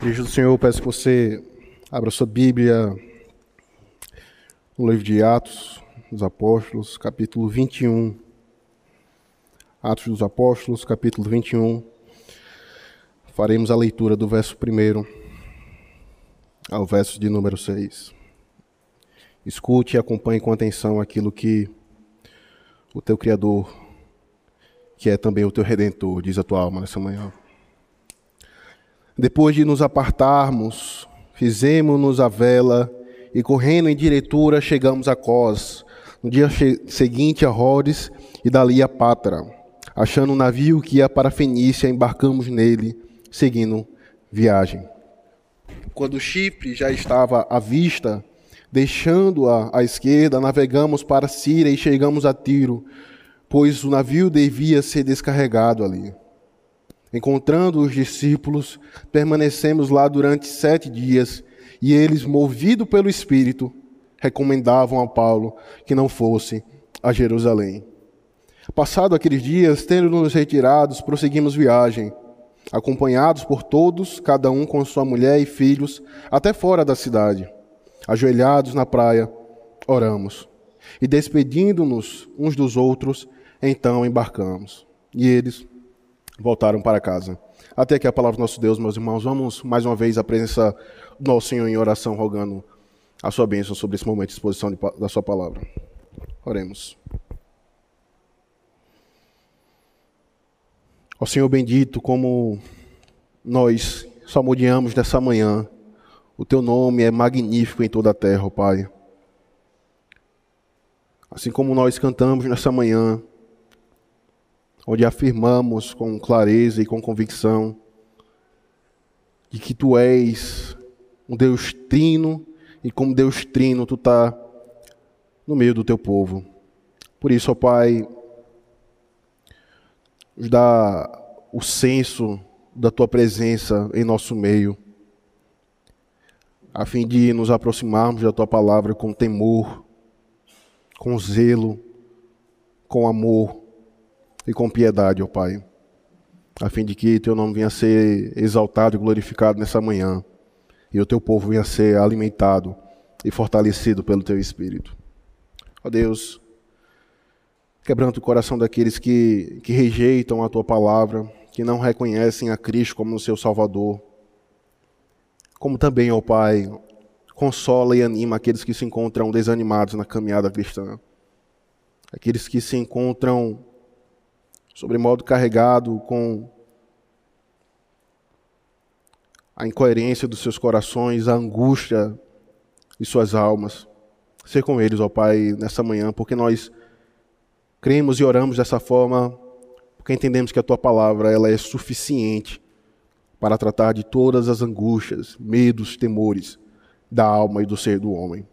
Igreja do Senhor, eu peço que você abra sua Bíblia no livro de Atos dos Apóstolos, capítulo 21. Atos dos Apóstolos, capítulo 21. Faremos a leitura do verso 1 ao verso de número 6. Escute e acompanhe com atenção aquilo que o teu Criador, que é também o teu Redentor, diz a tua alma nessa manhã. Depois de nos apartarmos, fizemos-nos a vela e, correndo em diretura, chegamos a Cós. No dia seguinte a Rhodes e dali a Pátara. Achando um navio que ia para a Fenícia, embarcamos nele, seguindo viagem. Quando Chipre já estava à vista, deixando-a à esquerda, navegamos para Síria e chegamos a Tiro, pois o navio devia ser descarregado ali. Encontrando os discípulos, permanecemos lá durante sete dias e eles, movidos pelo Espírito, recomendavam a Paulo que não fosse a Jerusalém. Passado aqueles dias, tendo-nos retirados, prosseguimos viagem, acompanhados por todos, cada um com sua mulher e filhos, até fora da cidade. Ajoelhados na praia, oramos. E despedindo-nos uns dos outros, então embarcamos. E eles voltaram para casa. Até que a palavra do nosso Deus, meus irmãos, vamos mais uma vez à presença do nosso Senhor em oração, rogando a sua bênção sobre esse momento de exposição de, da sua palavra. Oremos. Ó Senhor bendito, como nós salmodiamos nessa manhã, o teu nome é magnífico em toda a terra, ó Pai. Assim como nós cantamos nessa manhã, onde afirmamos com clareza e com convicção de que tu és um Deus trino e como Deus trino tu está no meio do teu povo. Por isso, ó Pai, nos dá o senso da tua presença em nosso meio, a fim de nos aproximarmos da tua palavra com temor, com zelo, com amor e com piedade, ó Pai, a fim de que teu nome venha a ser exaltado e glorificado nessa manhã, e o teu povo venha a ser alimentado e fortalecido pelo teu Espírito. Ó Deus, quebrando o coração daqueles que, que rejeitam a tua palavra, que não reconhecem a Cristo como o seu Salvador, como também, ó Pai, consola e anima aqueles que se encontram desanimados na caminhada cristã, aqueles que se encontram sobremodo carregado com a incoerência dos seus corações, a angústia de suas almas. Ser com eles, ó Pai, nessa manhã, porque nós cremos e oramos dessa forma, porque entendemos que a tua palavra ela é suficiente para tratar de todas as angústias, medos, temores da alma e do ser do homem.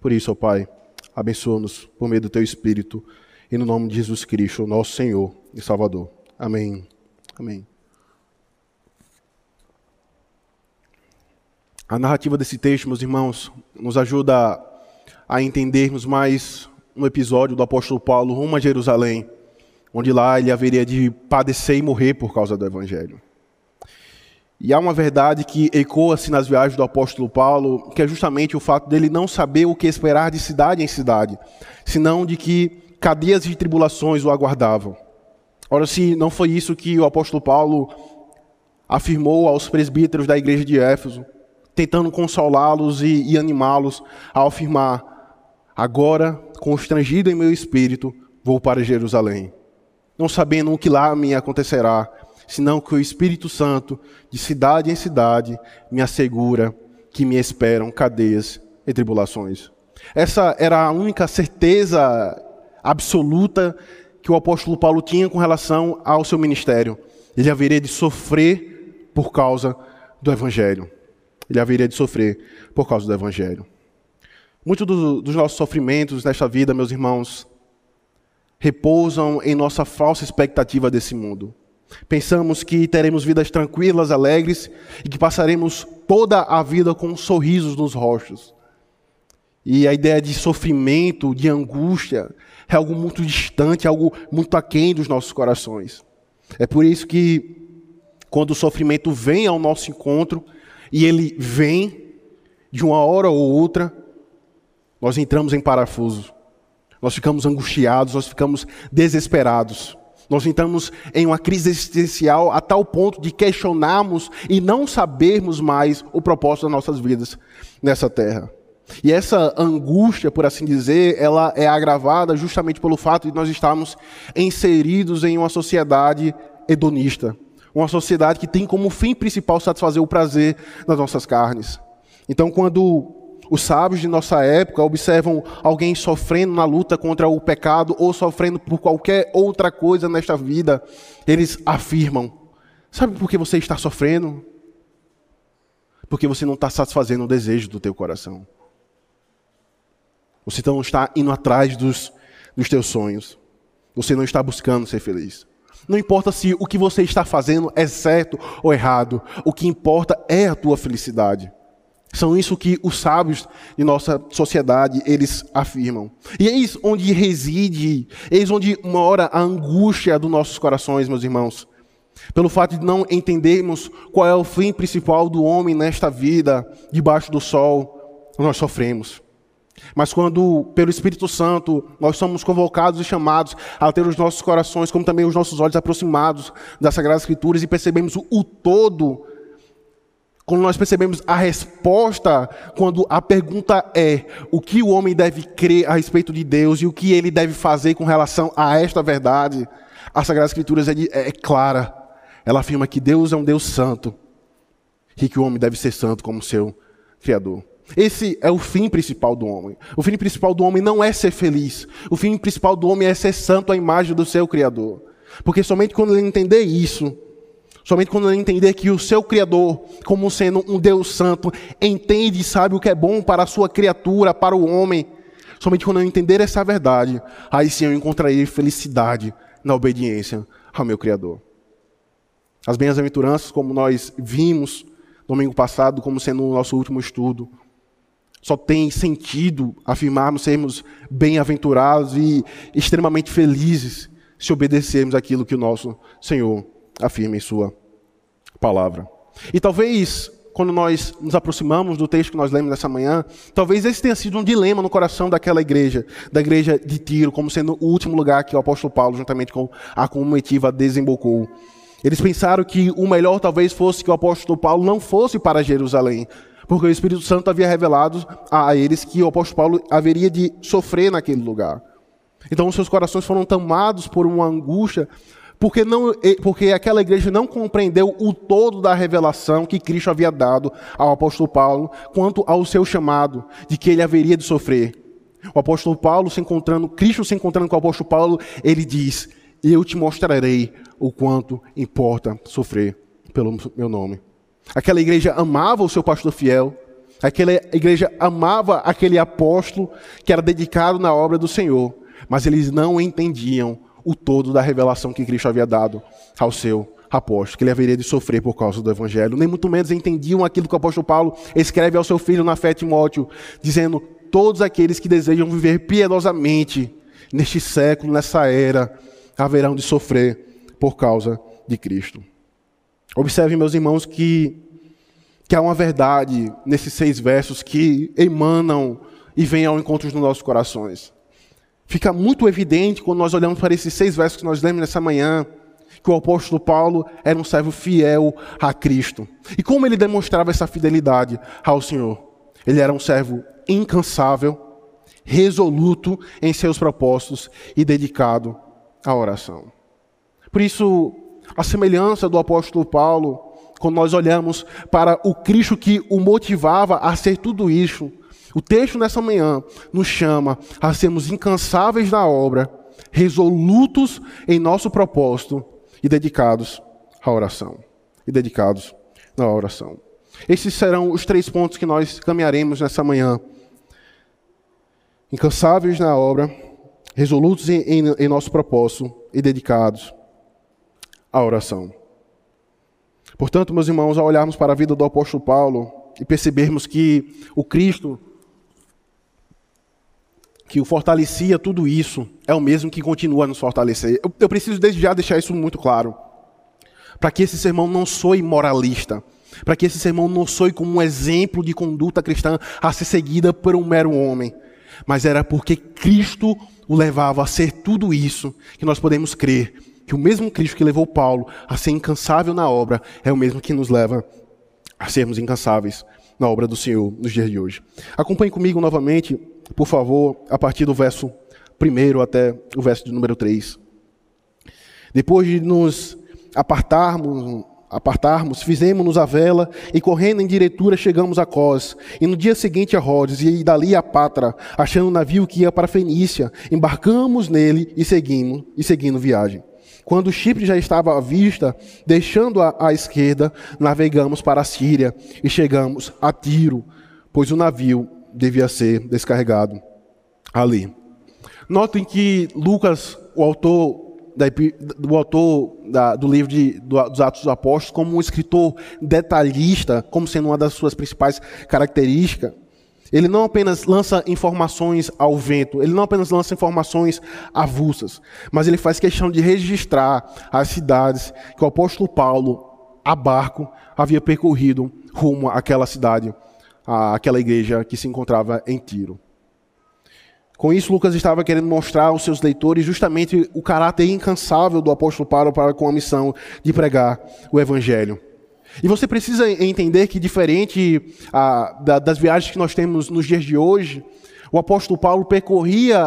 Por isso, ó Pai, abençoa-nos por meio do teu Espírito e no nome de Jesus Cristo, nosso Senhor e Salvador. Amém. Amém. A narrativa desse texto, meus irmãos, nos ajuda a entendermos mais um episódio do apóstolo Paulo rumo a Jerusalém, onde lá ele haveria de padecer e morrer por causa do evangelho. E há uma verdade que ecoa-se nas viagens do apóstolo Paulo, que é justamente o fato dele não saber o que esperar de cidade em cidade, senão de que cadeias de tribulações o aguardavam. Ora, se não foi isso que o apóstolo Paulo afirmou aos presbíteros da igreja de Éfeso, tentando consolá-los e, e animá-los a afirmar: agora, constrangido em meu espírito, vou para Jerusalém, não sabendo o que lá me acontecerá, senão que o Espírito Santo, de cidade em cidade, me assegura que me esperam cadeias e tribulações. Essa era a única certeza absoluta que o apóstolo Paulo tinha com relação ao seu ministério. Ele haveria de sofrer por causa do evangelho. Ele haveria de sofrer por causa do evangelho. Muitos do, dos nossos sofrimentos nesta vida, meus irmãos, repousam em nossa falsa expectativa desse mundo. Pensamos que teremos vidas tranquilas, alegres e que passaremos toda a vida com sorrisos nos rostos. E a ideia de sofrimento, de angústia, é algo muito distante, algo muito aquém dos nossos corações. É por isso que, quando o sofrimento vem ao nosso encontro, e ele vem de uma hora ou outra, nós entramos em parafuso. Nós ficamos angustiados, nós ficamos desesperados. Nós entramos em uma crise existencial a tal ponto de questionarmos e não sabermos mais o propósito das nossas vidas nessa terra. E essa angústia, por assim dizer, ela é agravada justamente pelo fato de nós estarmos inseridos em uma sociedade hedonista, uma sociedade que tem como fim principal satisfazer o prazer das nossas carnes. Então, quando os sábios de nossa época observam alguém sofrendo na luta contra o pecado ou sofrendo por qualquer outra coisa nesta vida, eles afirmam: Sabe por que você está sofrendo? Porque você não está satisfazendo o desejo do teu coração. Você não está indo atrás dos, dos teus sonhos. Você não está buscando ser feliz. Não importa se o que você está fazendo é certo ou errado, o que importa é a tua felicidade. São isso que os sábios de nossa sociedade, eles afirmam. E eis onde reside, eis onde mora a angústia dos nossos corações, meus irmãos. Pelo fato de não entendermos qual é o fim principal do homem nesta vida, debaixo do sol, nós sofremos. Mas quando, pelo Espírito Santo, nós somos convocados e chamados a ter os nossos corações, como também os nossos olhos aproximados das Sagradas Escrituras e percebemos o todo quando nós percebemos a resposta, quando a pergunta é o que o homem deve crer a respeito de Deus e o que ele deve fazer com relação a esta verdade, a Sagrada Escritura é, é clara. Ela afirma que Deus é um Deus santo e que o homem deve ser santo como seu Criador. Esse é o fim principal do homem. O fim principal do homem não é ser feliz. O fim principal do homem é ser santo à imagem do seu Criador. Porque somente quando ele entender isso, Somente quando ele entender que o seu Criador, como sendo um Deus Santo, entende e sabe o que é bom para a sua criatura, para o homem. Somente quando eu entender essa verdade, aí sim eu encontrarei felicidade na obediência ao meu Criador. As bem-aventuranças, como nós vimos domingo passado, como sendo o nosso último estudo, só tem sentido afirmarmos sermos bem-aventurados e extremamente felizes se obedecermos aquilo que o nosso Senhor afirma em Sua palavra. E talvez, quando nós nos aproximamos do texto que nós lemos nessa manhã, talvez esse tenha sido um dilema no coração daquela igreja, da igreja de Tiro, como sendo o último lugar que o apóstolo Paulo, juntamente com a comitiva, desembocou. Eles pensaram que o melhor talvez fosse que o apóstolo Paulo não fosse para Jerusalém, porque o Espírito Santo havia revelado a eles que o apóstolo Paulo haveria de sofrer naquele lugar. Então, seus corações foram tomados por uma angústia porque, não, porque aquela igreja não compreendeu o todo da revelação que Cristo havia dado ao apóstolo Paulo quanto ao seu chamado, de que ele haveria de sofrer. O apóstolo Paulo se encontrando, Cristo se encontrando com o apóstolo Paulo, ele diz: Eu te mostrarei o quanto importa sofrer pelo meu nome. Aquela igreja amava o seu pastor fiel, aquela igreja amava aquele apóstolo que era dedicado na obra do Senhor, mas eles não entendiam o todo da revelação que Cristo havia dado ao seu apóstolo, que ele haveria de sofrer por causa do evangelho. Nem muito menos entendiam aquilo que o apóstolo Paulo escreve ao seu filho na fé Timóteo, dizendo: todos aqueles que desejam viver piedosamente neste século, nessa era, haverão de sofrer por causa de Cristo. Observe, meus irmãos, que, que há uma verdade nesses seis versos que emanam e vêm ao encontro dos nossos corações. Fica muito evidente quando nós olhamos para esses seis versos que nós lemos nessa manhã, que o apóstolo Paulo era um servo fiel a Cristo. E como ele demonstrava essa fidelidade ao Senhor? Ele era um servo incansável, resoluto em seus propósitos e dedicado à oração. Por isso, a semelhança do apóstolo Paulo, quando nós olhamos para o Cristo que o motivava a ser tudo isso, o texto nessa manhã nos chama a sermos incansáveis na obra, resolutos em nosso propósito e dedicados à oração. E dedicados à oração. Esses serão os três pontos que nós caminharemos nessa manhã. Incansáveis na obra, resolutos em, em, em nosso propósito e dedicados à oração. Portanto, meus irmãos, ao olharmos para a vida do apóstolo Paulo e percebermos que o Cristo que o fortalecia tudo isso, é o mesmo que continua a nos fortalecer. Eu, eu preciso desde já deixar isso muito claro. Para que esse sermão não soe moralista. para que esse sermão não soe como um exemplo de conduta cristã a ser seguida por um mero homem, mas era porque Cristo o levava a ser tudo isso que nós podemos crer que o mesmo Cristo que levou Paulo a ser incansável na obra é o mesmo que nos leva a sermos incansáveis na obra do Senhor nos dias de hoje. Acompanhe comigo novamente, por favor, a partir do verso 1 até o verso de número 3. Depois de nos apartarmos, apartarmos, fizemos-nos a vela e correndo em diretura chegamos a Cós. E no dia seguinte a Rhodes e dali a Patra, achando um navio que ia para Fenícia, embarcamos nele e seguimos e seguindo viagem. Quando Chipre já estava à vista, deixando a à esquerda, navegamos para a Síria e chegamos a Tiro, pois o navio devia ser descarregado ali. Notem que Lucas, o autor do autor da, do livro de, do, dos Atos dos Apóstolos como um escritor detalhista, como sendo uma das suas principais características. Ele não apenas lança informações ao vento, ele não apenas lança informações avulsas, mas ele faz questão de registrar as cidades que o apóstolo Paulo, a barco, havia percorrido rumo àquela cidade, àquela igreja que se encontrava em Tiro. Com isso, Lucas estava querendo mostrar aos seus leitores justamente o caráter incansável do apóstolo Paulo para com a missão de pregar o evangelho. E você precisa entender que, diferente ah, da, das viagens que nós temos nos dias de hoje, o apóstolo Paulo percorria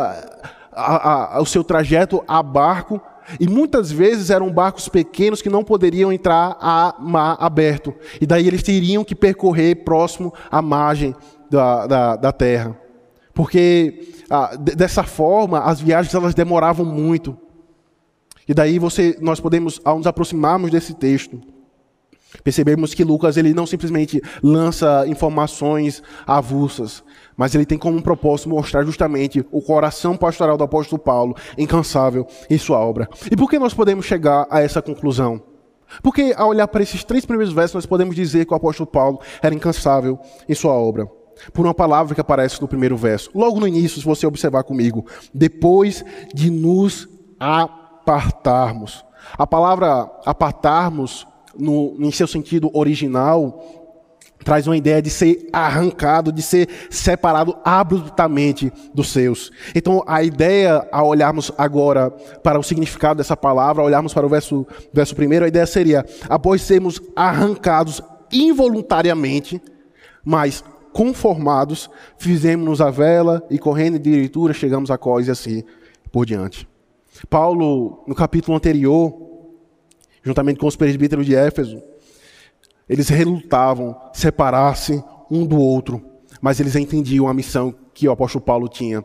a, a, o seu trajeto a barco, e muitas vezes eram barcos pequenos que não poderiam entrar a mar aberto. E daí eles teriam que percorrer próximo à margem da, da, da terra. Porque ah, dessa forma as viagens elas demoravam muito. E daí você, nós podemos, ao nos aproximarmos desse texto, percebemos que Lucas ele não simplesmente lança informações avulsas, mas ele tem como propósito mostrar justamente o coração pastoral do apóstolo Paulo, incansável em sua obra. E por que nós podemos chegar a essa conclusão? Porque ao olhar para esses três primeiros versos, nós podemos dizer que o apóstolo Paulo era incansável em sua obra por uma palavra que aparece no primeiro verso. Logo no início, se você observar comigo, depois de nos apartarmos. A palavra apartarmos, no, em seu sentido original, traz uma ideia de ser arrancado, de ser separado abruptamente dos seus. Então, a ideia, ao olharmos agora para o significado dessa palavra, olharmos para o verso, verso primeiro, a ideia seria: após sermos arrancados involuntariamente, mas conformados, fizemos-nos a vela e correndo em direitura chegamos a Cós e assim por diante. Paulo, no capítulo anterior, juntamente com os presbíteros de Éfeso, eles relutavam separar-se um do outro, mas eles entendiam a missão que o apóstolo Paulo tinha,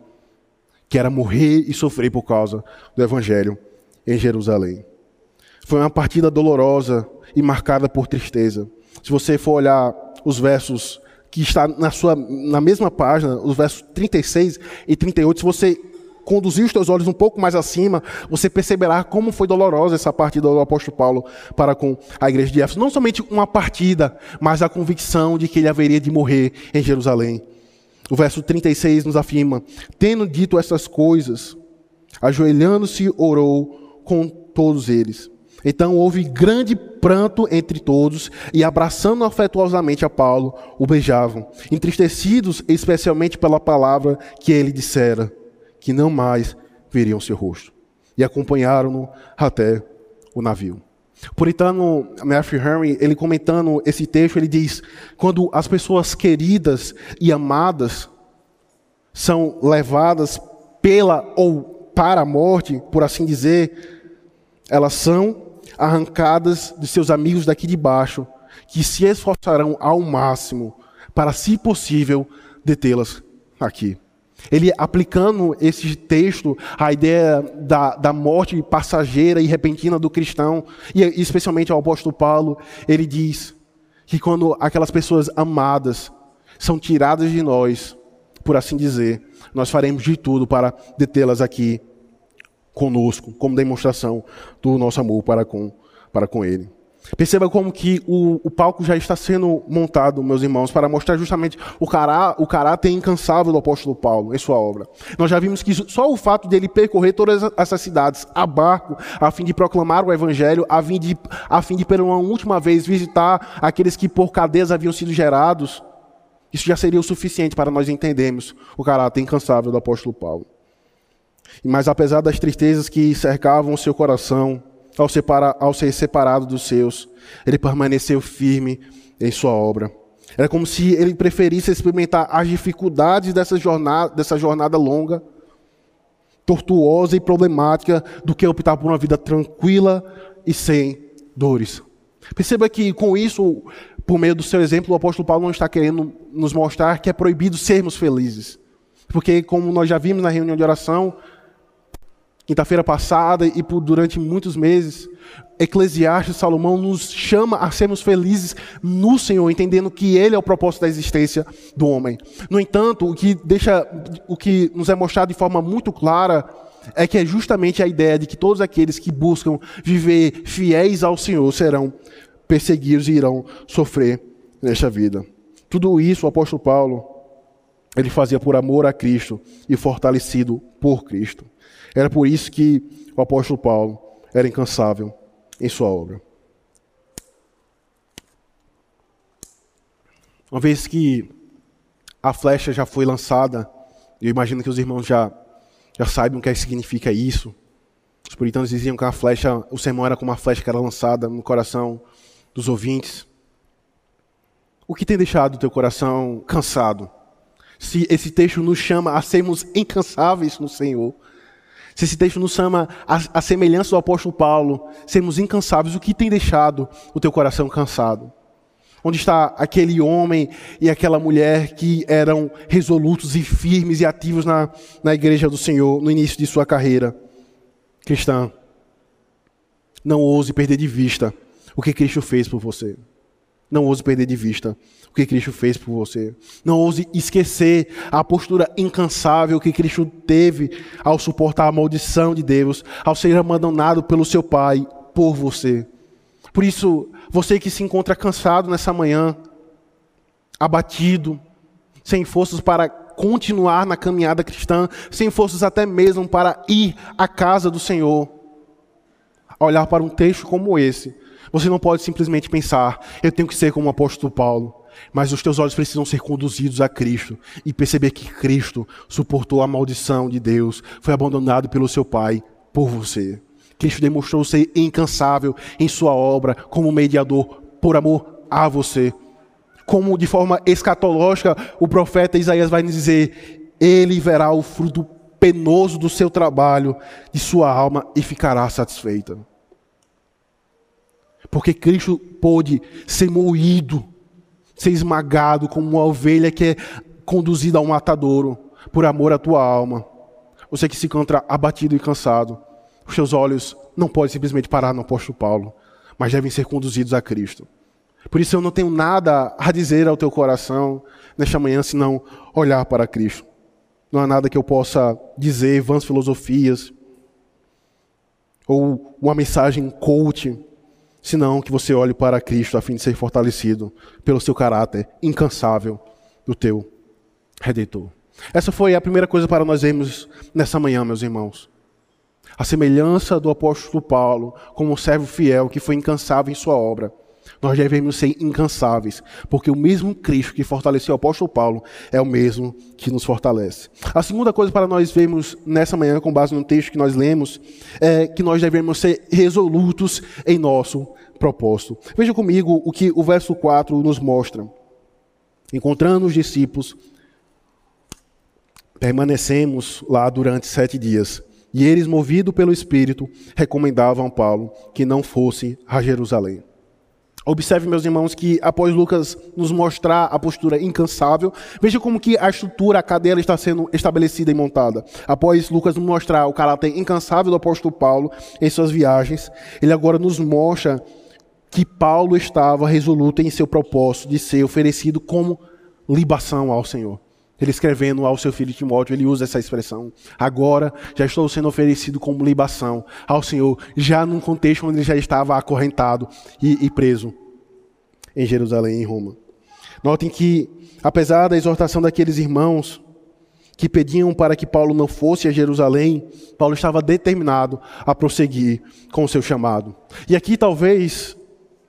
que era morrer e sofrer por causa do evangelho em Jerusalém. Foi uma partida dolorosa e marcada por tristeza. Se você for olhar os versos que está na, sua, na mesma página, os versos 36 e 38, se você conduzir os teus olhos um pouco mais acima, você perceberá como foi dolorosa essa partida do apóstolo Paulo para com a igreja de Éfeso. Não somente uma partida, mas a convicção de que ele haveria de morrer em Jerusalém. O verso 36 nos afirma: Tendo dito essas coisas, ajoelhando-se, orou com todos eles. Então houve grande pranto entre todos e, abraçando afetuosamente a Paulo, o beijavam, entristecidos especialmente pela palavra que ele dissera, que não mais veriam seu rosto. E acompanharam-no até o navio. O puritano Matthew Henry, ele comentando esse texto, ele diz: quando as pessoas queridas e amadas são levadas pela ou para a morte, por assim dizer, elas são arrancadas de seus amigos daqui de baixo, que se esforçarão ao máximo para, se possível, detê-las aqui. Ele aplicando esse texto à ideia da, da morte passageira e repentina do cristão, e especialmente ao apóstolo Paulo, ele diz que quando aquelas pessoas amadas são tiradas de nós, por assim dizer, nós faremos de tudo para detê-las aqui conosco, como demonstração do nosso amor para com, para com Ele. Perceba como que o, o, palco já está sendo montado, meus irmãos, para mostrar justamente o, cará, o caráter incansável do apóstolo Paulo em sua obra. Nós já vimos que só o fato dele percorrer todas essas cidades a barco, a fim de proclamar o evangelho, a fim de, a fim de pela última vez visitar aqueles que por cadeias haviam sido gerados, isso já seria o suficiente para nós entendermos o caráter incansável do apóstolo Paulo. Mas apesar das tristezas que cercavam o seu coração, ao, ao ser separado dos seus, ele permaneceu firme em sua obra. Era como se ele preferisse experimentar as dificuldades dessa jornada, dessa jornada longa, tortuosa e problemática, do que optar por uma vida tranquila e sem dores. Perceba que com isso, por meio do seu exemplo, o apóstolo Paulo não está querendo nos mostrar que é proibido sermos felizes. Porque, como nós já vimos na reunião de oração, quinta-feira passada e por durante muitos meses, Eclesiastes Salomão nos chama a sermos felizes no Senhor, entendendo que Ele é o propósito da existência do homem. No entanto, o que deixa, o que nos é mostrado de forma muito clara é que é justamente a ideia de que todos aqueles que buscam viver fiéis ao Senhor serão perseguidos e irão sofrer nesta vida. Tudo isso o apóstolo Paulo ele fazia por amor a Cristo e fortalecido por Cristo. Era por isso que o apóstolo Paulo era incansável em sua obra. Uma vez que a flecha já foi lançada, eu imagino que os irmãos já, já saibam o que significa isso. Os puritanos diziam que a flecha, o sermão era como uma flecha que era lançada no coração dos ouvintes. O que tem deixado o teu coração cansado? Se esse texto nos chama a sermos incansáveis no Senhor, se esse texto nos chama a, a semelhança do apóstolo Paulo, sermos incansáveis, o que tem deixado o teu coração cansado? Onde está aquele homem e aquela mulher que eram resolutos e firmes e ativos na, na igreja do Senhor no início de sua carreira cristã? Não ouse perder de vista o que Cristo fez por você. Não ouse perder de vista o que Cristo fez por você. Não ouse esquecer a postura incansável que Cristo teve ao suportar a maldição de Deus, ao ser abandonado pelo seu Pai por você. Por isso, você que se encontra cansado nessa manhã, abatido, sem forças para continuar na caminhada cristã, sem forças até mesmo para ir à casa do Senhor, olhar para um texto como esse você não pode simplesmente pensar, eu tenho que ser como o apóstolo Paulo. Mas os teus olhos precisam ser conduzidos a Cristo e perceber que Cristo suportou a maldição de Deus, foi abandonado pelo seu Pai por você. Cristo demonstrou ser incansável em sua obra como mediador por amor a você. Como de forma escatológica o profeta Isaías vai nos dizer: Ele verá o fruto penoso do seu trabalho, de sua alma e ficará satisfeita. Porque Cristo pôde ser moído, ser esmagado como uma ovelha que é conduzida ao matadouro por amor à tua alma. Você que se encontra abatido e cansado, os seus olhos não podem simplesmente parar no apóstolo Paulo, mas devem ser conduzidos a Cristo. Por isso eu não tenho nada a dizer ao teu coração nesta manhã senão olhar para Cristo. Não há nada que eu possa dizer, vãs filosofias, ou uma mensagem coaching senão que você olhe para Cristo a fim de ser fortalecido pelo seu caráter incansável do teu redentor. Essa foi a primeira coisa para nós vermos nessa manhã, meus irmãos. A semelhança do apóstolo Paulo como um servo fiel que foi incansável em sua obra. Nós devemos ser incansáveis, porque o mesmo Cristo que fortaleceu o apóstolo Paulo é o mesmo que nos fortalece. A segunda coisa para nós vermos nessa manhã, com base no texto que nós lemos, é que nós devemos ser resolutos em nosso propósito. Veja comigo o que o verso 4 nos mostra. Encontrando os discípulos, permanecemos lá durante sete dias. E eles, movidos pelo Espírito, recomendavam a Paulo que não fosse a Jerusalém. Observe, meus irmãos, que após Lucas nos mostrar a postura incansável, veja como que a estrutura, a cadeira está sendo estabelecida e montada. Após Lucas nos mostrar o caráter incansável do apóstolo Paulo em suas viagens, ele agora nos mostra que Paulo estava resoluto em seu propósito de ser oferecido como libação ao Senhor. Ele escrevendo ao seu filho Timóteo, ele usa essa expressão. Agora já estou sendo oferecido como libação ao Senhor, já num contexto onde ele já estava acorrentado e, e preso em Jerusalém, em Roma. Notem que, apesar da exortação daqueles irmãos que pediam para que Paulo não fosse a Jerusalém, Paulo estava determinado a prosseguir com o seu chamado. E aqui talvez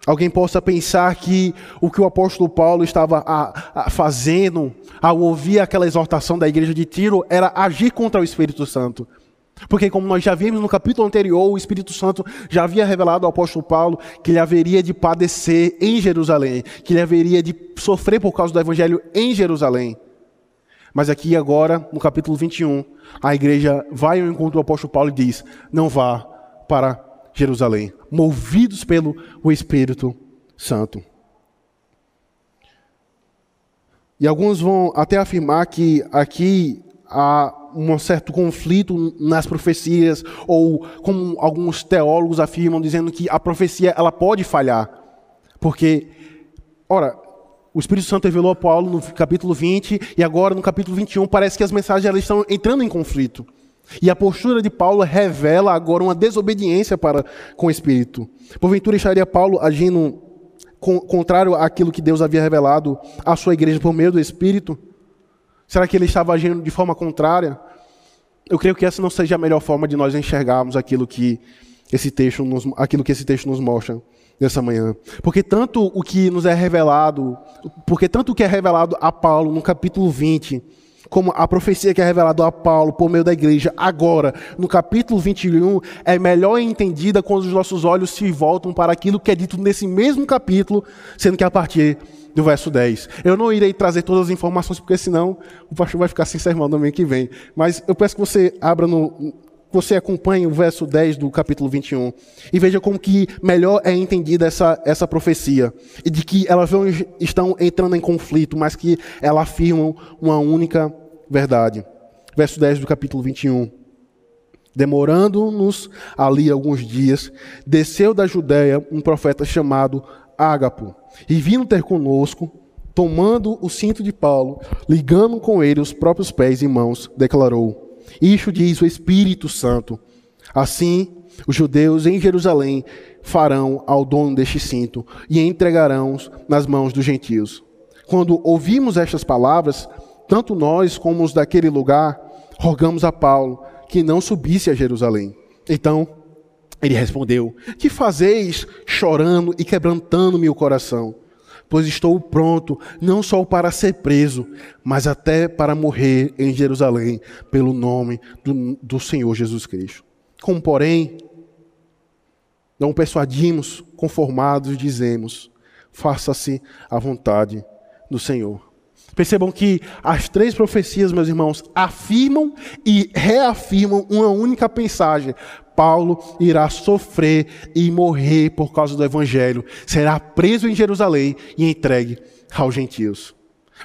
Alguém possa pensar que o que o apóstolo Paulo estava a, a fazendo ao ouvir aquela exortação da igreja de Tiro era agir contra o Espírito Santo. Porque, como nós já vimos no capítulo anterior, o Espírito Santo já havia revelado ao apóstolo Paulo que ele haveria de padecer em Jerusalém, que ele haveria de sofrer por causa do evangelho em Jerusalém. Mas aqui agora, no capítulo 21, a igreja vai ao encontro do apóstolo Paulo e diz: Não vá para Jerusalém, movidos pelo o Espírito Santo. E alguns vão até afirmar que aqui há um certo conflito nas profecias, ou como alguns teólogos afirmam, dizendo que a profecia ela pode falhar. Porque, ora, o Espírito Santo revelou a Paulo no capítulo 20, e agora no capítulo 21 parece que as mensagens elas estão entrando em conflito. E a postura de Paulo revela agora uma desobediência para com o Espírito. Porventura estaria Paulo agindo contrário àquilo que Deus havia revelado à sua igreja por meio do Espírito? Será que ele estava agindo de forma contrária? Eu creio que essa não seja a melhor forma de nós enxergarmos aquilo que esse texto nos, aquilo que esse texto nos mostra nessa manhã. Porque tanto o que nos é revelado, porque tanto o que é revelado a Paulo no capítulo 20, como a profecia que é revelada a Paulo por meio da igreja agora, no capítulo 21, é melhor entendida quando os nossos olhos se voltam para aquilo que é dito nesse mesmo capítulo, sendo que a partir do verso 10. Eu não irei trazer todas as informações, porque senão o pastor vai ficar sem sermão no domingo que vem. Mas eu peço que você abra no, você acompanhe o verso 10 do capítulo 21 e veja como que melhor é entendida essa, essa profecia e de que elas estão entrando em conflito, mas que elas afirmam uma única verdade. Verso 10 do capítulo 21. Demorando-nos ali alguns dias, desceu da Judéia um profeta chamado Ágapo, e vindo ter conosco, tomando o cinto de Paulo, ligando com ele os próprios pés e mãos, declarou: isto diz o Espírito Santo. Assim, os judeus em Jerusalém farão ao dono deste cinto e entregarão nas mãos dos gentios. Quando ouvimos estas palavras, tanto nós como os daquele lugar, rogamos a Paulo que não subisse a Jerusalém. Então, ele respondeu: Que fazeis chorando e quebrantando-me o coração? Pois estou pronto não só para ser preso, mas até para morrer em Jerusalém pelo nome do, do Senhor Jesus Cristo. Como, porém, não persuadimos, conformados, dizemos: faça-se a vontade do Senhor. Percebam que as três profecias, meus irmãos, afirmam e reafirmam uma única mensagem: Paulo irá sofrer e morrer por causa do evangelho, será preso em Jerusalém e entregue aos gentios.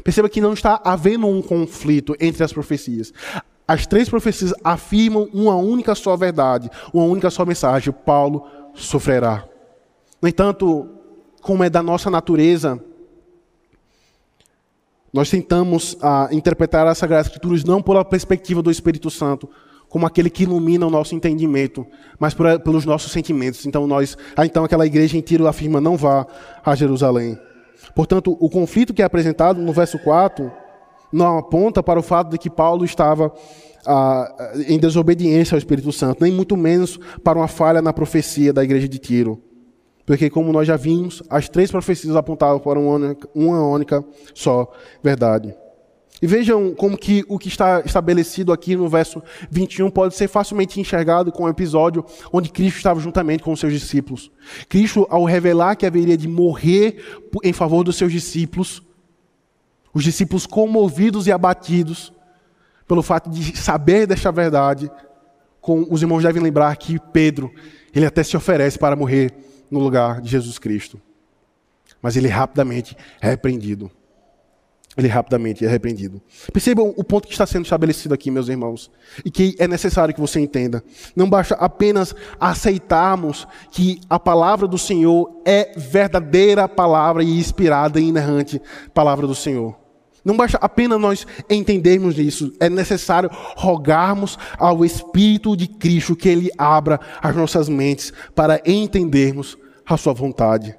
Perceba que não está havendo um conflito entre as profecias. As três profecias afirmam uma única só verdade, uma única só mensagem: Paulo sofrerá. No entanto, como é da nossa natureza, nós tentamos ah, interpretar as Sagradas Escrituras não pela perspectiva do Espírito Santo, como aquele que ilumina o nosso entendimento, mas por, pelos nossos sentimentos. Então nós, ah, então aquela igreja em Tiro afirma não vá a Jerusalém. Portanto, o conflito que é apresentado no verso 4 não aponta para o fato de que Paulo estava ah, em desobediência ao Espírito Santo, nem muito menos para uma falha na profecia da igreja de Tiro. Porque, como nós já vimos, as três profecias apontavam para uma única, uma única só verdade. E vejam como que o que está estabelecido aqui no verso 21 pode ser facilmente enxergado com o episódio onde Cristo estava juntamente com os seus discípulos. Cristo, ao revelar que haveria de morrer em favor dos seus discípulos, os discípulos comovidos e abatidos pelo fato de saber desta verdade, com, os irmãos devem lembrar que Pedro, ele até se oferece para morrer no lugar de Jesus Cristo. Mas ele rapidamente é repreendido. Ele rapidamente é repreendido. Percebam o ponto que está sendo estabelecido aqui, meus irmãos, e que é necessário que você entenda. Não basta apenas aceitarmos que a palavra do Senhor é verdadeira palavra e inspirada e inerrante palavra do Senhor. Não basta apenas nós entendermos isso, é necessário rogarmos ao Espírito de Cristo que Ele abra as nossas mentes para entendermos a Sua vontade.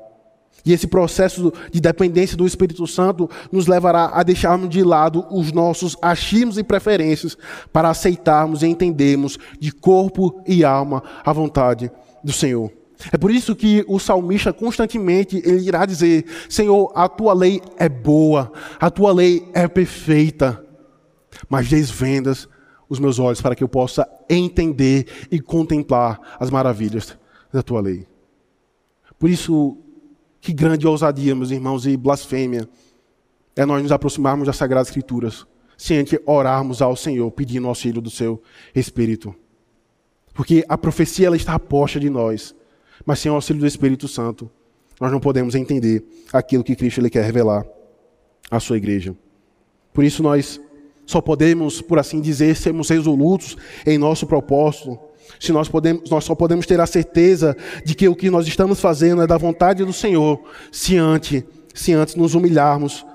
E esse processo de dependência do Espírito Santo nos levará a deixarmos de lado os nossos achismos e preferências para aceitarmos e entendermos de corpo e alma a vontade do Senhor. É por isso que o salmista constantemente ele irá dizer: Senhor, a tua lei é boa, a tua lei é perfeita, mas desvendas os meus olhos para que eu possa entender e contemplar as maravilhas da tua lei. Por isso, que grande ousadia, meus irmãos, e blasfêmia é nós nos aproximarmos das Sagradas Escrituras, sem orarmos ao Senhor, pedindo auxílio do seu Espírito. Porque a profecia ela está posta de nós, mas sem o auxílio do Espírito Santo, nós não podemos entender aquilo que Cristo ele quer revelar à sua igreja. Por isso nós só podemos, por assim dizer, sermos resolutos em nosso propósito se nós, podemos, nós só podemos ter a certeza de que o que nós estamos fazendo é da vontade do Senhor, se antes, se antes nos humilharmos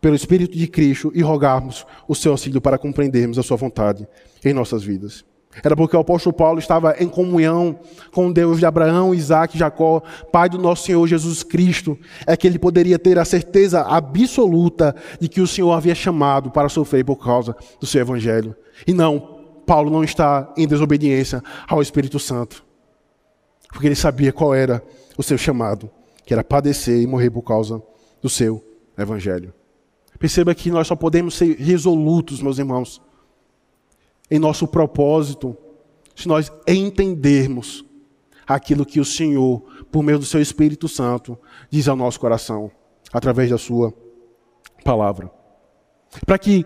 pelo Espírito de Cristo e rogarmos o seu auxílio para compreendermos a sua vontade em nossas vidas. Era porque o apóstolo Paulo estava em comunhão com o Deus de Abraão, Isaac e Jacó, pai do nosso Senhor Jesus Cristo, é que ele poderia ter a certeza absoluta de que o Senhor havia chamado para sofrer por causa do seu evangelho. E não Paulo não está em desobediência ao Espírito Santo. Porque ele sabia qual era o seu chamado, que era padecer e morrer por causa do seu evangelho. Perceba que nós só podemos ser resolutos, meus irmãos, em nosso propósito, se nós entendermos aquilo que o Senhor, por meio do seu Espírito Santo, diz ao nosso coração, através da sua palavra. Para que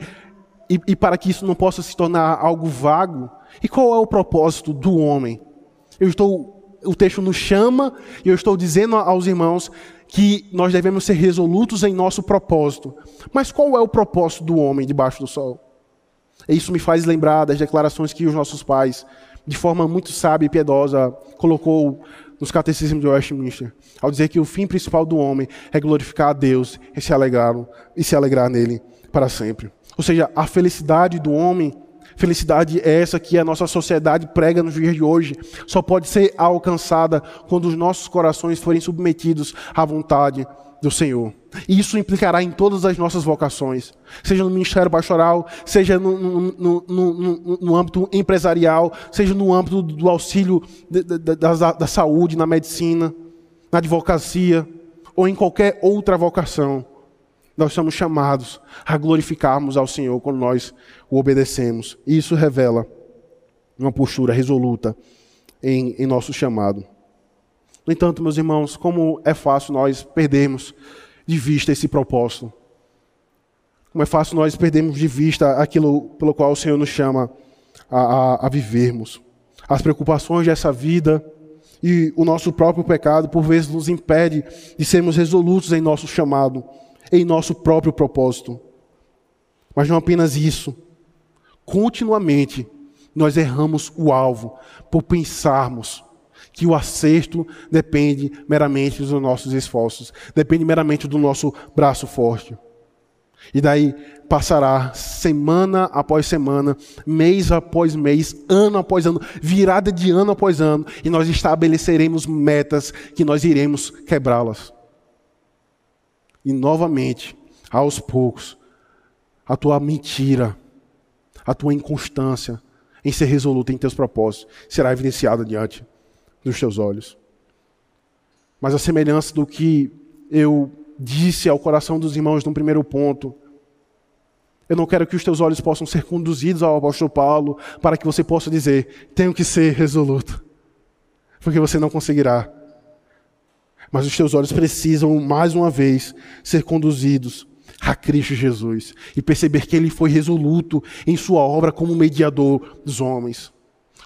e, e para que isso não possa se tornar algo vago. E qual é o propósito do homem? Eu estou, o texto nos chama e eu estou dizendo aos irmãos que nós devemos ser resolutos em nosso propósito. Mas qual é o propósito do homem debaixo do sol? Isso me faz lembrar das declarações que os nossos pais, de forma muito sábia e piedosa, colocou nos catecismos de Westminster, ao dizer que o fim principal do homem é glorificar a Deus e se alegrar, e se alegrar nele para sempre. Ou seja, a felicidade do homem, felicidade é essa que a nossa sociedade prega nos dias de hoje, só pode ser alcançada quando os nossos corações forem submetidos à vontade do Senhor. E isso implicará em todas as nossas vocações, seja no ministério pastoral, seja no, no, no, no âmbito empresarial, seja no âmbito do auxílio da, da, da saúde, na medicina, na advocacia, ou em qualquer outra vocação nós somos chamados a glorificarmos ao Senhor quando nós o obedecemos. E isso revela uma postura resoluta em, em nosso chamado. No entanto, meus irmãos, como é fácil nós perdermos de vista esse propósito. Como é fácil nós perdermos de vista aquilo pelo qual o Senhor nos chama a, a, a vivermos. As preocupações dessa vida e o nosso próprio pecado, por vezes, nos impede de sermos resolutos em nosso chamado em nosso próprio propósito. Mas não apenas isso. Continuamente nós erramos o alvo por pensarmos que o acerto depende meramente dos nossos esforços, depende meramente do nosso braço forte. E daí passará semana após semana, mês após mês, ano após ano, virada de ano após ano, e nós estabeleceremos metas que nós iremos quebrá-las. E novamente, aos poucos, a tua mentira, a tua inconstância em ser resoluto em teus propósitos será evidenciada diante dos teus olhos. Mas a semelhança do que eu disse ao coração dos irmãos no primeiro ponto, eu não quero que os teus olhos possam ser conduzidos ao apóstolo Paulo para que você possa dizer: tenho que ser resoluto, porque você não conseguirá. Mas os teus olhos precisam, mais uma vez, ser conduzidos a Cristo Jesus e perceber que Ele foi resoluto em Sua obra como mediador dos homens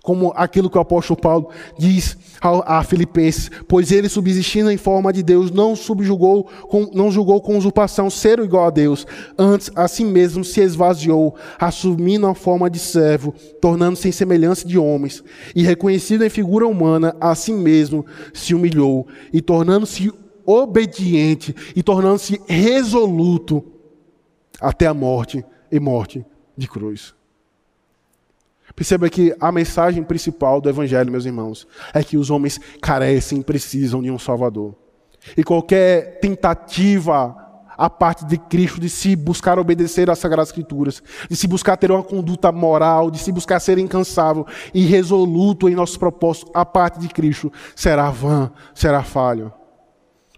como aquilo que o apóstolo Paulo diz a, Filipenses, pois ele subsistindo em forma de Deus, não subjugou, com, não julgou com usurpação ser igual a Deus, antes a si mesmo se esvaziou, assumindo a forma de servo, tornando-se em semelhança de homens, e reconhecido em figura humana, a si mesmo se humilhou, e tornando-se obediente, e tornando-se resoluto até a morte e morte de cruz. Perceba que a mensagem principal do Evangelho, meus irmãos, é que os homens carecem e precisam de um Salvador. E qualquer tentativa a parte de Cristo, de se buscar obedecer às Sagradas Escrituras, de se buscar ter uma conduta moral, de se buscar ser incansável e resoluto em nossos propósitos, a parte de Cristo será vã, será falho.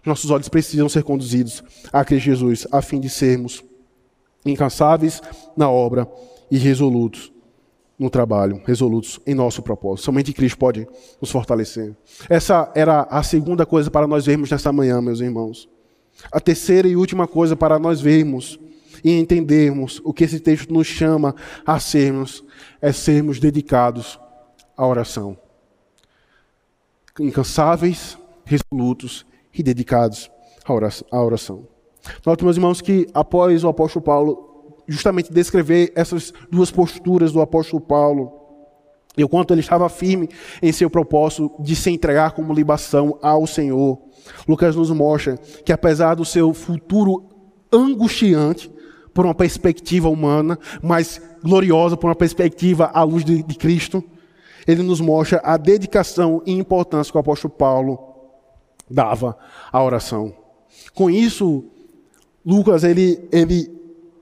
Nossos olhos precisam ser conduzidos a Cristo Jesus, a fim de sermos incansáveis na obra e resolutos no trabalho, resolutos em nosso propósito. Somente Cristo pode nos fortalecer. Essa era a segunda coisa para nós vermos nesta manhã, meus irmãos. A terceira e última coisa para nós vermos e entendermos o que esse texto nos chama a sermos é sermos dedicados à oração. Incansáveis, resolutos e dedicados à oração. Note, meus irmãos, que após o apóstolo Paulo justamente descrever essas duas posturas do apóstolo Paulo, e o quanto ele estava firme em seu propósito de se entregar como libação ao Senhor, Lucas nos mostra que apesar do seu futuro angustiante, por uma perspectiva humana, mas gloriosa por uma perspectiva à luz de, de Cristo, ele nos mostra a dedicação e importância que o apóstolo Paulo dava à oração. Com isso, Lucas ele, ele,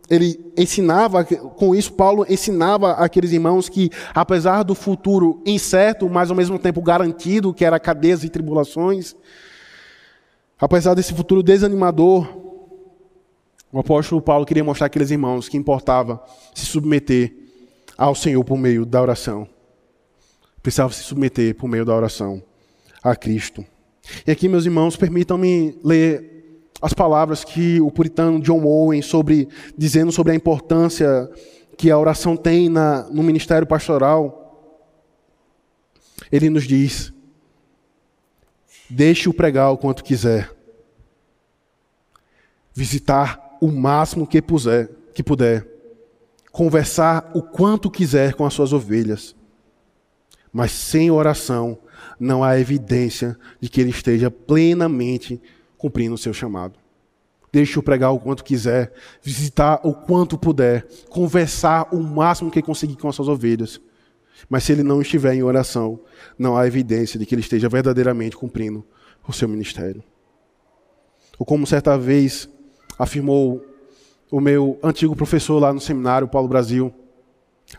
ele ensinava, com isso Paulo ensinava aqueles irmãos que apesar do futuro incerto, mas ao mesmo tempo garantido, que era cadeias e tribulações, Apesar desse futuro desanimador, o apóstolo Paulo queria mostrar àqueles irmãos que importava se submeter ao Senhor por meio da oração. Precisava se submeter por meio da oração a Cristo. E aqui, meus irmãos, permitam-me ler as palavras que o puritano John Owen sobre dizendo sobre a importância que a oração tem na, no ministério pastoral. Ele nos diz: Deixe-o pregar o quanto quiser. Visitar o máximo que puser, que puder. Conversar o quanto quiser com as suas ovelhas. Mas sem oração não há evidência de que ele esteja plenamente cumprindo o seu chamado. Deixe-o pregar o quanto quiser, visitar o quanto puder, conversar o máximo que conseguir com as suas ovelhas. Mas se ele não estiver em oração, não há evidência de que ele esteja verdadeiramente cumprindo o seu ministério. Ou como certa vez afirmou o meu antigo professor lá no seminário, Paulo Brasil,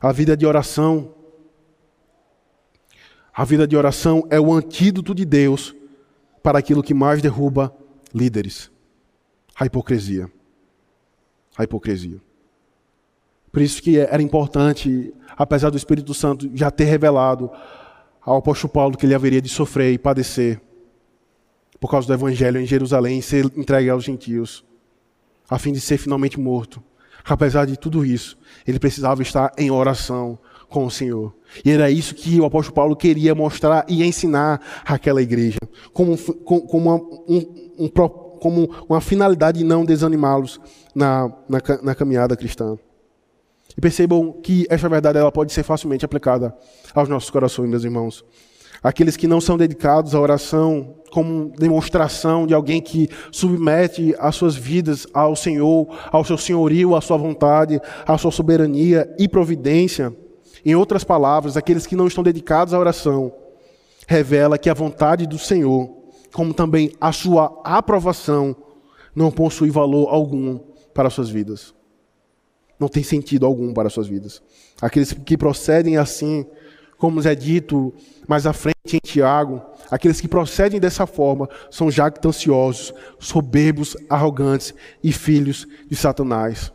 a vida de oração, a vida de oração é o antídoto de Deus para aquilo que mais derruba líderes, a hipocrisia. A hipocrisia. Por isso que era importante, apesar do Espírito Santo já ter revelado ao apóstolo Paulo que ele haveria de sofrer e padecer por causa do evangelho em Jerusalém e ser entregue aos gentios, a fim de ser finalmente morto. Apesar de tudo isso, ele precisava estar em oração com o Senhor. E era isso que o apóstolo Paulo queria mostrar e ensinar àquela igreja, como, como, uma, um, um, como uma finalidade de não desanimá-los na, na, na caminhada cristã. E percebam que essa verdade ela pode ser facilmente aplicada aos nossos corações, meus irmãos. Aqueles que não são dedicados à oração como demonstração de alguém que submete as suas vidas ao Senhor, ao seu senhorio, à sua vontade, à sua soberania e providência. Em outras palavras, aqueles que não estão dedicados à oração, revela que a vontade do Senhor, como também a sua aprovação, não possui valor algum para as suas vidas não tem sentido algum para as suas vidas. Aqueles que procedem assim, como é dito mais à frente em Tiago, aqueles que procedem dessa forma são jactanciosos, soberbos, arrogantes e filhos de Satanás.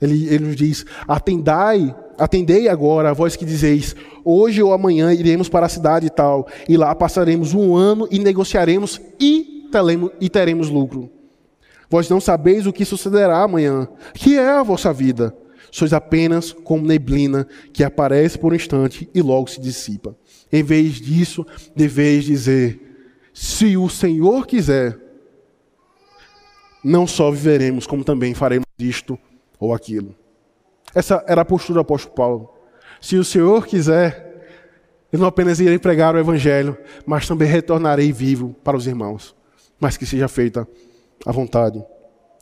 Ele, ele nos diz: atendai, atendei agora a voz que dizeis: hoje ou amanhã iremos para a cidade tal, e lá passaremos um ano e negociaremos e teremos, e teremos lucro. Vós não sabeis o que sucederá amanhã, que é a vossa vida. Sois apenas como neblina que aparece por um instante e logo se dissipa. Em vez disso, deveis dizer: se o Senhor quiser, não só viveremos, como também faremos isto ou aquilo. Essa era a postura do apóstolo Paulo. Se o Senhor quiser, eu não apenas irei pregar o Evangelho, mas também retornarei vivo para os irmãos. Mas que seja feita a vontade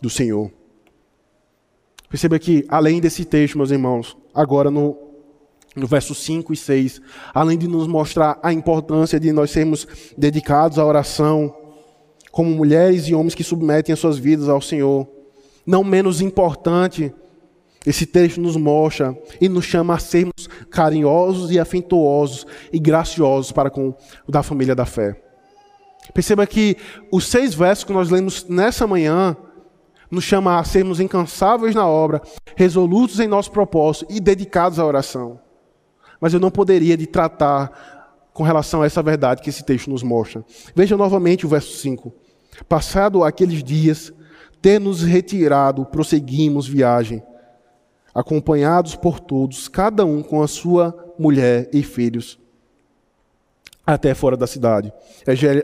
do Senhor. Perceba que, além desse texto, meus irmãos, agora no, no verso 5 e 6, além de nos mostrar a importância de nós sermos dedicados à oração, como mulheres e homens que submetem as suas vidas ao Senhor, não menos importante, esse texto nos mostra e nos chama a sermos carinhosos e afetuosos e graciosos para com o da família da fé. Perceba que os seis versos que nós lemos nessa manhã nos chama a sermos incansáveis na obra, resolutos em nosso propósito e dedicados à oração. Mas eu não poderia de tratar com relação a essa verdade que esse texto nos mostra. Veja novamente o verso 5. Passado aqueles dias, ter nos retirado, prosseguimos viagem, acompanhados por todos, cada um com a sua mulher e filhos, até fora da cidade.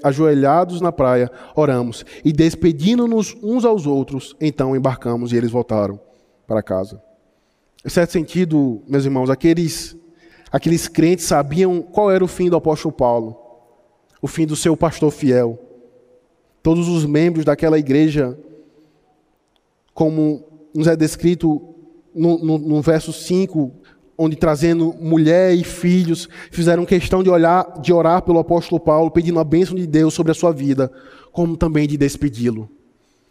Ajoelhados na praia, oramos e despedindo-nos uns aos outros, então embarcamos e eles voltaram para casa. Em certo sentido, meus irmãos, aqueles, aqueles crentes sabiam qual era o fim do apóstolo Paulo, o fim do seu pastor fiel. Todos os membros daquela igreja, como nos é descrito no, no, no verso 5, onde trazendo mulher e filhos, fizeram questão de, olhar, de orar pelo apóstolo Paulo, pedindo a bênção de Deus sobre a sua vida, como também de despedi-lo.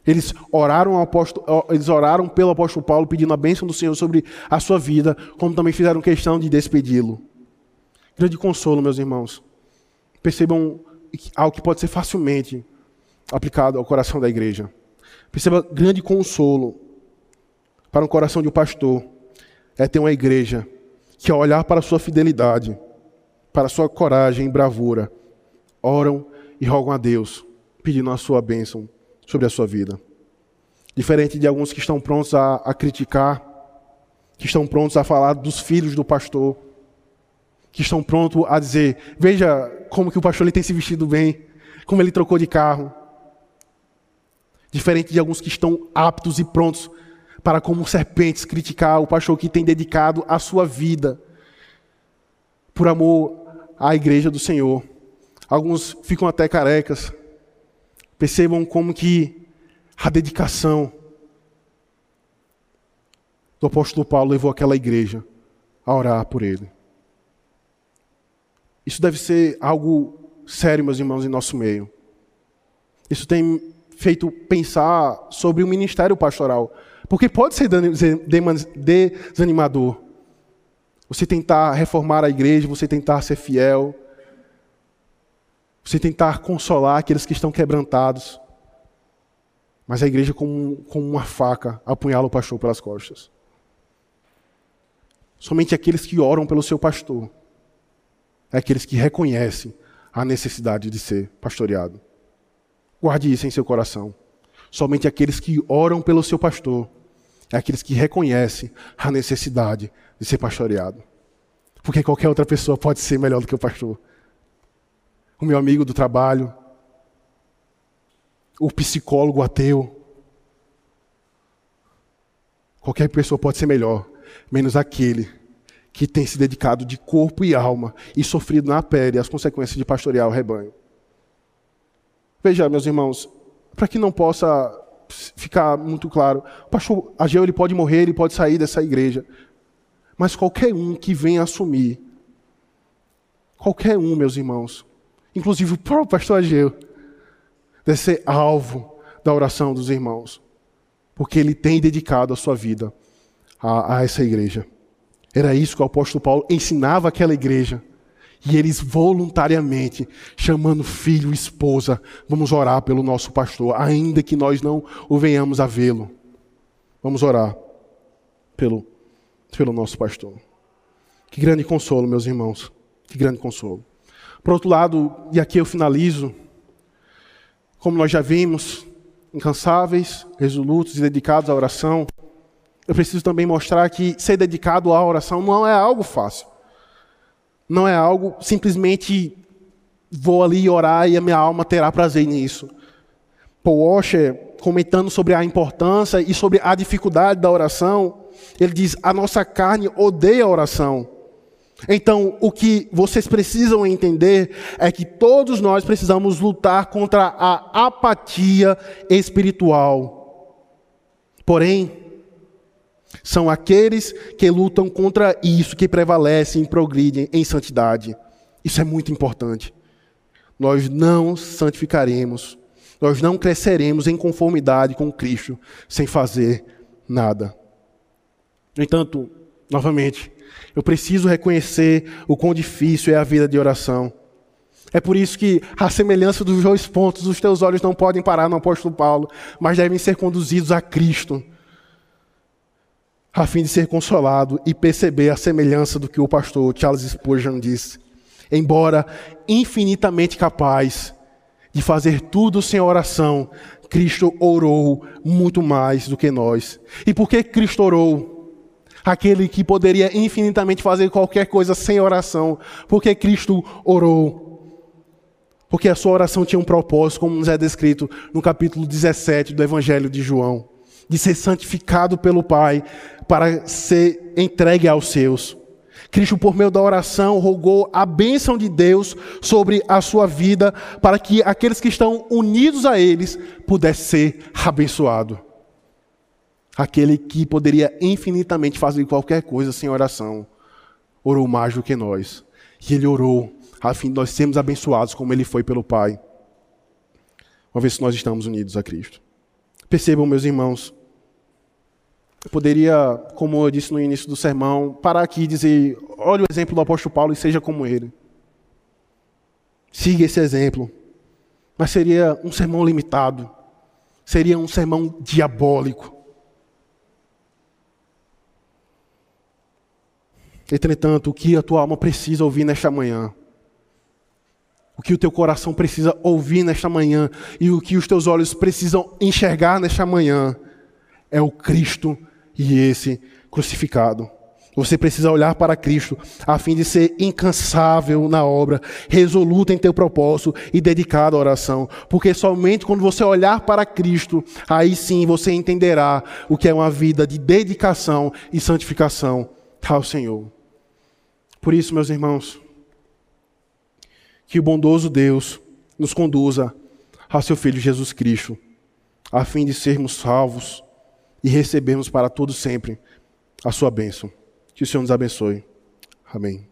Eles oraram, apóstolo, eles oraram pelo apóstolo Paulo, pedindo a bênção do Senhor sobre a sua vida, como também fizeram questão de despedi-lo. Grande consolo, meus irmãos. Percebam algo que pode ser facilmente aplicado ao coração da igreja. Perceba grande consolo para um coração de um pastor é ter uma igreja que, ao olhar para a sua fidelidade, para a sua coragem e bravura, oram e rogam a Deus, pedindo a sua bênção sobre a sua vida. Diferente de alguns que estão prontos a, a criticar, que estão prontos a falar dos filhos do pastor, que estão prontos a dizer: veja como que o pastor ele tem se vestido bem, como ele trocou de carro. Diferente de alguns que estão aptos e prontos para, como serpentes, criticar o pastor que tem dedicado a sua vida por amor à igreja do Senhor. Alguns ficam até carecas. Percebam como que a dedicação do apóstolo Paulo levou aquela igreja a orar por ele. Isso deve ser algo sério, meus irmãos, em nosso meio. Isso tem feito pensar sobre o ministério pastoral. Porque pode ser desanimador. Você tentar reformar a igreja, você tentar ser fiel, você tentar consolar aqueles que estão quebrantados. Mas a igreja, como, como uma faca, apunhala o pastor pelas costas. Somente aqueles que oram pelo seu pastor, é aqueles que reconhecem a necessidade de ser pastoreado. Guarde isso em seu coração. Somente aqueles que oram pelo seu pastor é aqueles que reconhecem a necessidade de ser pastoreado. Porque qualquer outra pessoa pode ser melhor do que o pastor. O meu amigo do trabalho, o psicólogo ateu. Qualquer pessoa pode ser melhor, menos aquele que tem se dedicado de corpo e alma e sofrido na pele as consequências de pastorear o rebanho. Veja, meus irmãos, para que não possa ficar muito claro, o pastor Ageu ele pode morrer, ele pode sair dessa igreja, mas qualquer um que venha assumir, qualquer um, meus irmãos, inclusive o próprio pastor Ageu, deve ser alvo da oração dos irmãos, porque ele tem dedicado a sua vida a, a essa igreja. Era isso que o apóstolo Paulo ensinava àquela igreja. E eles voluntariamente, chamando filho, esposa, vamos orar pelo nosso pastor, ainda que nós não o venhamos a vê-lo. Vamos orar pelo, pelo nosso pastor. Que grande consolo, meus irmãos. Que grande consolo. Por outro lado, e aqui eu finalizo, como nós já vimos, incansáveis, resolutos e dedicados à oração, eu preciso também mostrar que ser dedicado à oração não é algo fácil. Não é algo simplesmente vou ali orar e a minha alma terá prazer nisso. Paul Washer, comentando sobre a importância e sobre a dificuldade da oração, ele diz: a nossa carne odeia a oração. Então, o que vocês precisam entender é que todos nós precisamos lutar contra a apatia espiritual. Porém, São aqueles que lutam contra isso, que prevalecem e progridem em santidade. Isso é muito importante. Nós não santificaremos, nós não cresceremos em conformidade com Cristo sem fazer nada. No entanto, novamente, eu preciso reconhecer o quão difícil é a vida de oração. É por isso que, a semelhança dos dois pontos, os teus olhos não podem parar no apóstolo Paulo, mas devem ser conduzidos a Cristo, a fim de ser consolado e perceber a semelhança do que o pastor Charles Spurgeon disse. Embora infinitamente capaz de fazer tudo sem oração, Cristo orou muito mais do que nós. E por que Cristo orou? Aquele que poderia infinitamente fazer qualquer coisa sem oração, porque Cristo orou. Porque a sua oração tinha um propósito, como nos é descrito no capítulo 17 do Evangelho de João, de ser santificado pelo Pai para ser entregue aos seus. Cristo, por meio da oração, rogou a bênção de Deus sobre a sua vida, para que aqueles que estão unidos a eles pudessem ser abençoados. Aquele que poderia infinitamente fazer qualquer coisa sem oração, orou mais do que nós. E ele orou a fim de nós sermos abençoados como ele foi pelo Pai. Uma vez que nós estamos unidos a Cristo. Percebam, meus irmãos, eu poderia, como eu disse no início do sermão, parar aqui e dizer: olhe o exemplo do apóstolo Paulo e seja como ele. Siga esse exemplo. Mas seria um sermão limitado. Seria um sermão diabólico. Entretanto, o que a tua alma precisa ouvir nesta manhã o que o teu coração precisa ouvir nesta manhã e o que os teus olhos precisam enxergar nesta manhã é o Cristo e esse crucificado. Você precisa olhar para Cristo a fim de ser incansável na obra, resoluto em teu propósito e dedicado à oração. Porque somente quando você olhar para Cristo, aí sim você entenderá o que é uma vida de dedicação e santificação ao Senhor. Por isso, meus irmãos, que o bondoso Deus nos conduza a seu Filho Jesus Cristo, a fim de sermos salvos e recebermos para todo sempre a sua bênção. Que o Senhor nos abençoe. Amém.